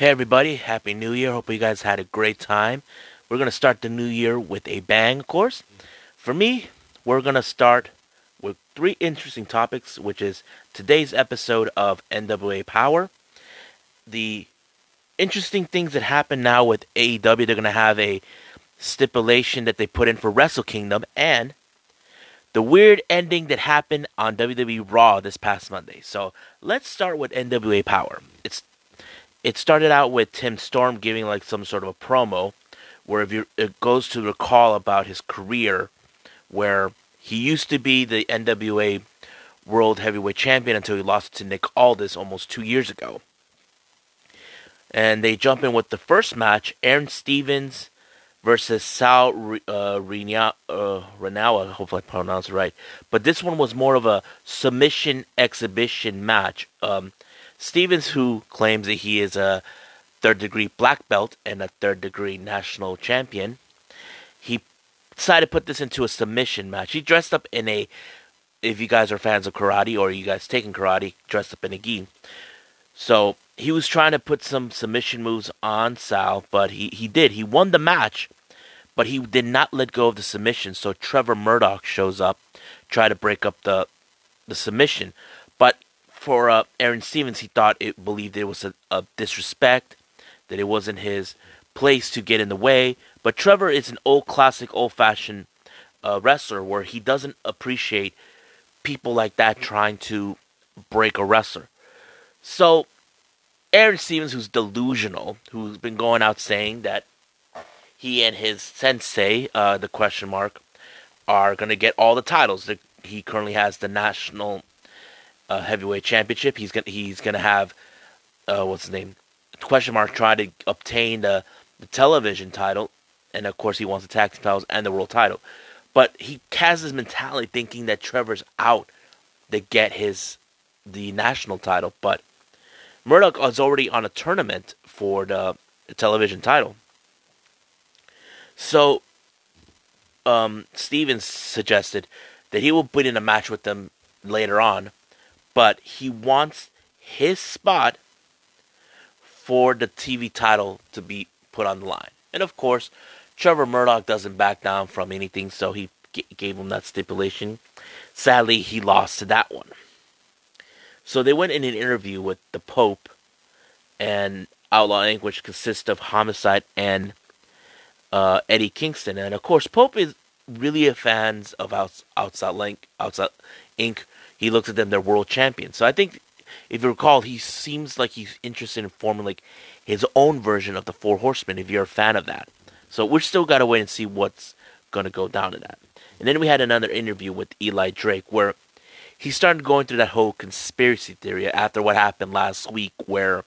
Hey everybody, Happy New Year. Hope you guys had a great time. We're going to start the new year with a bang, of course. For me, we're going to start with three interesting topics, which is today's episode of NWA Power. The interesting things that happen now with AEW, they're going to have a stipulation that they put in for Wrestle Kingdom and the weird ending that happened on WWE Raw this past Monday. So let's start with NWA Power. It's it started out with Tim Storm giving like some sort of a promo where you it goes to recall about his career where he used to be the NWA World Heavyweight Champion until he lost to Nick Aldis almost two years ago. And they jump in with the first match, Aron Stevens versus Sal uh, Rinawa. Uh, hopefully I pronounced it right. But this one was more of a submission exhibition match. Um, Stevens, who claims that he is a third degree black belt and a third degree national champion, he decided to put this into a submission match. He dressed up in a, if you guys are fans of karate or you guys taking karate, dressed up in a gi. So he was trying to put some submission moves on Sal, but he, he did. He won the match, but he did not let go of the submission. So Trevor Murdoch shows up, try to break up the the submission. But for uh, Aron Stevens, he thought it believed it was a, a, disrespect, that it wasn't his place to get in the way. But Trevor is an old classic, old fashioned uh, wrestler where he doesn't appreciate people like that trying to break a wrestler. So Aron Stevens, who's delusional, who's been going out saying that he and his sensei, uh, the question mark, are going to get all the titles. That he currently has the national uh, heavyweight championship. He's gonna he's gonna have uh, what's his name? Question mark try to obtain the, the television title, and of course he wants the tag team titles and the world title. But he has his mentality thinking that Trevor's out to get his the national title. But Murdoch is already on a tournament for the, the television title. So um, Stevens suggested that he will put in a match with them later on but he wants his spot for the TV title to be put on the line. And of course, Trevor Murdoch doesn't back down from anything, so he g- gave him that stipulation. Sadly, he lost to that one. So they went in an interview with the Pope and Outlaw Inc., which consists of Homicide and uh, Eddie Kingston. And of course, Pope is really a fan of Outs- Outside Link, Outside Inc., he looks at them they're world champions. So I think if you recall, he seems like he's interested in forming like his own version of the Four Horsemen. If you're a fan of that, so we're still gotta wait and see what's gonna go down to that. And then we had another interview with Eli Drake where he started going through that whole conspiracy theory after what happened last week, where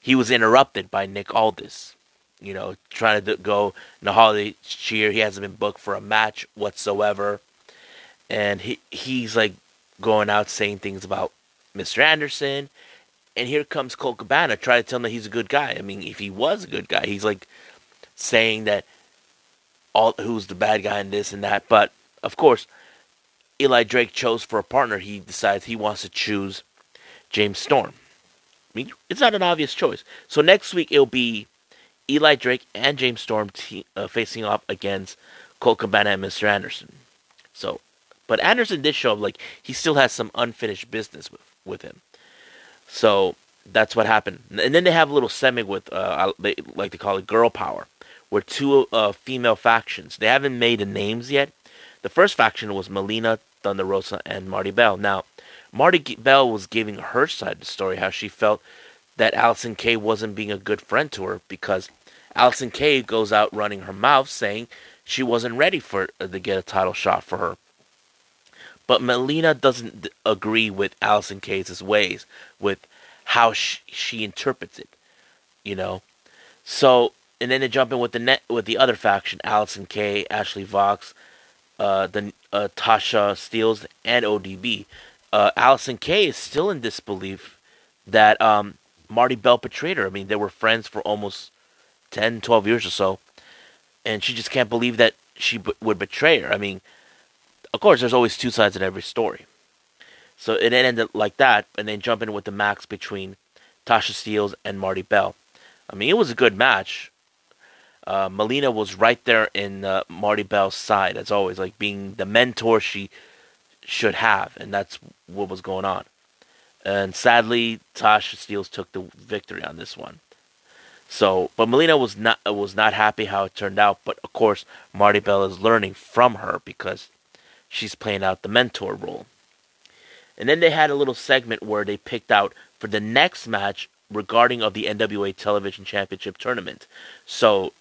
he was interrupted by Nick Aldis. You know, trying to go in the holiday cheer. He hasn't been booked for a match whatsoever, and he he's like going out saying things about Mr. Anderson. And here comes Colt Cabana trying to tell him that he's a good guy. I mean, if he was a good guy, he's like saying that all who's the bad guy in this and that. But of course, Eli Drake chose for a partner. He decides he wants to choose James Storm. I mean, it's not an obvious choice. So next week it'll be Eli Drake and James Storm te- uh, facing off against Colt Cabana and Mr. Anderson. So but Anderson did show up like he still has some unfinished business with, with him. So that's what happened. And then they have a little segment with, uh, they like to call it girl power, where two uh, female factions. They haven't made the names yet. The first faction was Melina Thunder Rosa and Marti Belle. Now, Marti Belle was giving her side of the story, how she felt that Allysin Kay wasn't being a good friend to her because Allysin Kay goes out running her mouth saying she wasn't ready for uh, to get a title shot for her. But Melina doesn't agree with Allysin Kay's ways, with how she, she interprets it, you know. So, and then they jump in with the net with the other faction: Allysin Kay, Ashley Vox, uh, the uh, Tasha Steelz, and ODB. Uh, Allysin Kay is still in disbelief that um, Marti Belle betrayed her. I mean, they were friends for almost 10, 12 years or so, and she just can't believe that she b- would betray her. I mean, of course, there's always two sides in every story. So it ended like that, and then jumping with the max between Tasha Steelz and Marti Belle. I mean, it was a good match. Uh, Melina was right there in uh, Marti Belle's side, as always, like being the mentor she should have, and that's what was going on. And sadly, Tasha Steelz took the victory on this one. So, but Melina was not was not happy how it turned out. But of course, Marti Belle is learning from her because she's playing out the mentor role. And then they had a little segment where they picked out for the next match regarding of the NWA Television Championship tournament. So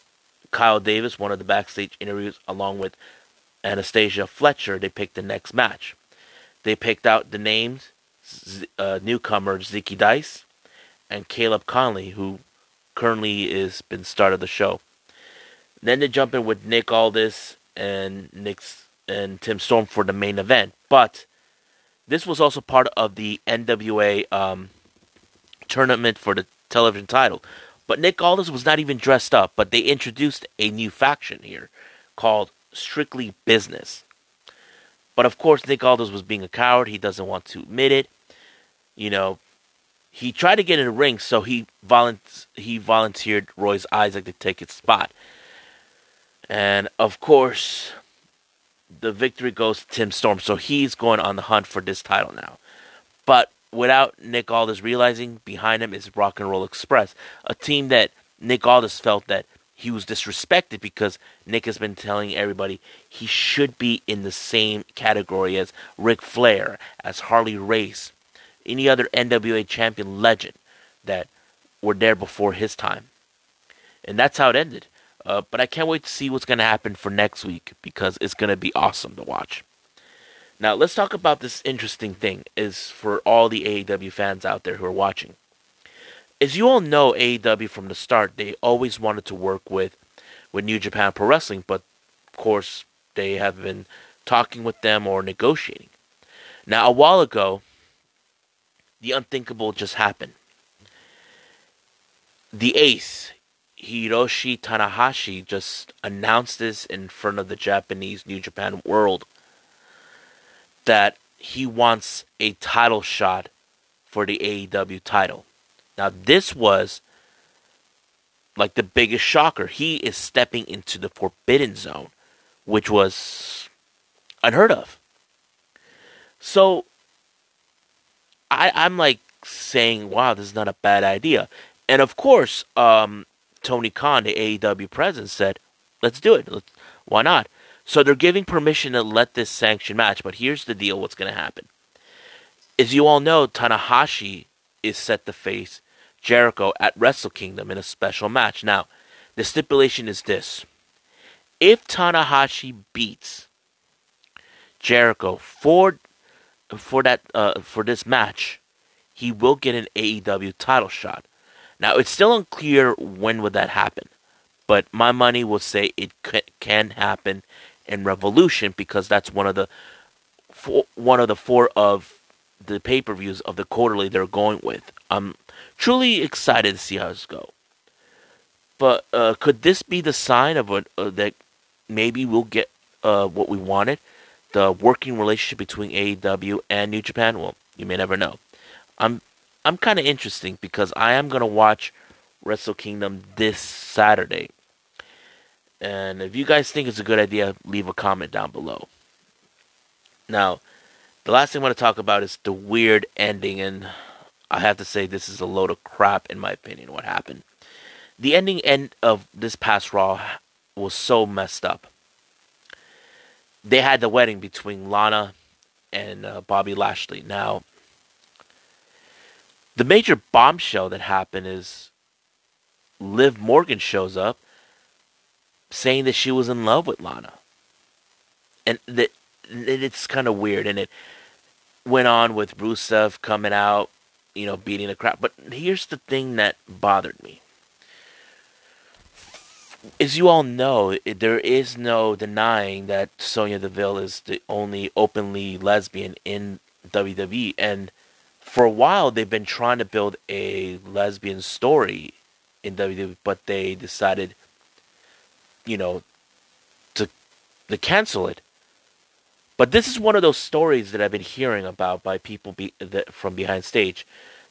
Kyle Davis, one of the backstage interviews, along with Anastasia Fletcher, they picked the next match. They picked out the names uh, newcomer Zicky Dice and Caleb Konley, who currently is been start of the show. Then they jump in with Nick Aldis and Nick's and Tim Storm for the main event, but this was also part of the NWA um, tournament for the television title. But Nick Aldis was not even dressed up, but they introduced a new faction here called Strictly Business. But of course, Nick Aldis was being a coward. He doesn't want to admit it. You know, he tried to get in the ring, so he volunt- he volunteered Royce Isaac to take his spot. And of course, the victory goes to Tim Storm, so he's going on the hunt for this title now. But without Nick Aldis realizing, behind him is Rock and Roll Express, a team that Nick Aldis felt that he was disrespected because Nick has been telling everybody he should be in the same category as Ric Flair, as Harley Race, any other NWA champion legend that were there before his time. And that's how it ended. Uh, but I can't wait to see what's going to happen for next week because it's going to be awesome to watch. Now, let's talk about this interesting thing is for all the AEW fans out there who are watching. As you all know, AEW from the start, they always wanted to work with with New Japan Pro Wrestling, but of course, they have been talking with them or negotiating. Now, a while ago, the unthinkable just happened. The ace, Hiroshi Tanahashi just announced this in front of the Japanese New Japan world that he wants a title shot for the AEW title. Now, this was like the biggest shocker. He is stepping into the forbidden zone, which was unheard of. So, I, I'm like saying, wow, this is not a bad idea. And of course, um, Tony Khan, the AEW president, said, let's do it. Let's, why not? So they're giving permission to let this sanction match. But here's the deal what's going to happen. As you all know, Tanahashi is set to face Jericho at Wrestle Kingdom in a special match. Now, the stipulation is this if Tanahashi beats Jericho for for that uh, for this match, he will get an AEW title shot. Now it's still unclear when would that happen, but my money will say it can happen in Revolution because that's one of the four, one of the four of the pay per views of the quarterly they're going with. I'm truly excited to see how this go. But uh, could this be the sign of what uh, that maybe we'll get uh, what we wanted? The working relationship between AEW and New Japan. Well, you may never know. I'm I'm kind of interesting because I am gonna watch Wrestle Kingdom this Saturday. And if you guys think it's a good idea, leave a comment down below. Now, the last thing I want to talk about is the weird ending, and I have to say this is a load of crap in my opinion. What happened? The ending end of this past Raw was so messed up. They had the wedding between Lana and uh, Bobby Lashley. Now, the major bombshell that happened is Liv Morgan shows up saying that she was in love with Lana. And that it's kind of weird. And it went on with Rusev coming out, you know, beating the crap. But here's the thing that bothered me. As you all know, there is no denying that Sonya Deville is the only openly lesbian in WWE. And for a while they've been trying to build a lesbian story in WWE, but they decided, you know, to to cancel it. But this is one of those stories that I've been hearing about by people be, that, from behind stage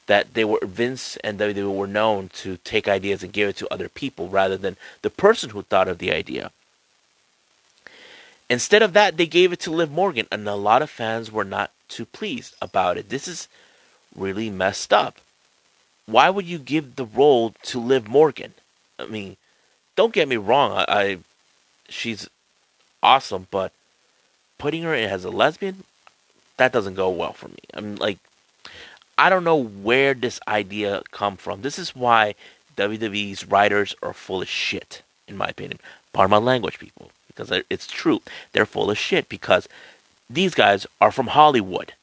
that they were Vince and WWE were known to take ideas and give it to other people rather than the person who thought of the idea. Instead of that, they gave it to Liv Morgan, and a lot of fans were not too pleased about it. This is really messed up. Why would you give the role to Liv Morgan? I mean, don't get me wrong, I, I she's awesome, but putting her in as a lesbian, that doesn't go well for me. I'm like, I don't know where this idea come from. This is why WWE's writers are full of shit, in my opinion. Pardon my language, people, because it's true. They're full of shit because these guys are from Hollywood.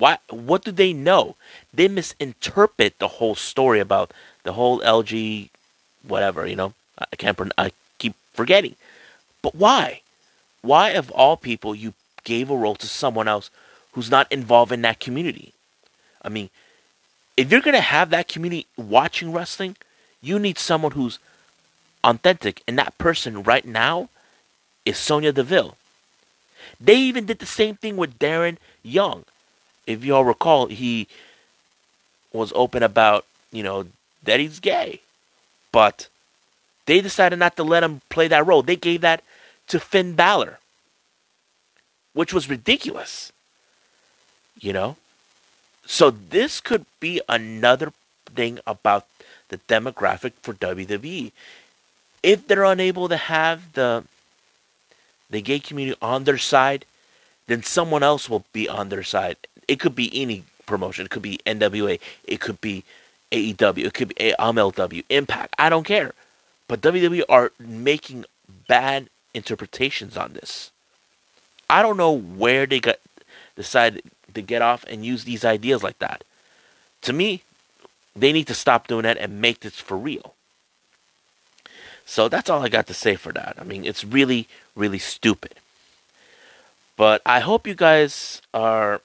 Why? What do they know? They misinterpret the whole story about the whole LG, whatever. You know, I can't. I keep forgetting. But why? Why, of all people, you gave a role to someone else who's not involved in that community? I mean, if you're gonna have that community watching wrestling, you need someone who's authentic, and that person right now is Sonya Deville. They even did the same thing with Darren Young. If y'all recall, he was open about, you know, that he's gay. But they decided not to let him play that role. They gave that to Finn Balor, which was ridiculous. You know? So this could be another thing about the demographic for WWE. If they're unable to have the the gay community on their side, then someone else will be on their side. It could be any promotion. It could be NWA. It could be AEW. It could be MLW. Impact. I don't care. But WWE are making bad interpretations on this. I don't know where they got decided to get off and use these ideas like that. To me, they need to stop doing that and make this for real. So that's all I got to say for that. I mean, it's really, really stupid. But I hope you guys are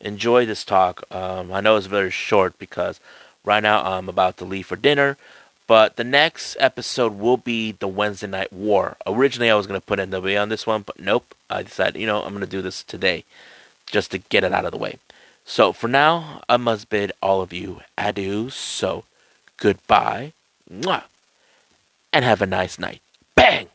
enjoy this talk. Um, I know it's very short because right now I'm about to leave for dinner. But the next episode will be the Wednesday Night War. Originally, I was going to put NWA on this one, but nope. I decided, you know, I'm going to do this today just to get it out of the way. So for now, I must bid all of you adieu. So goodbye Mwah. And have a nice night. Bang!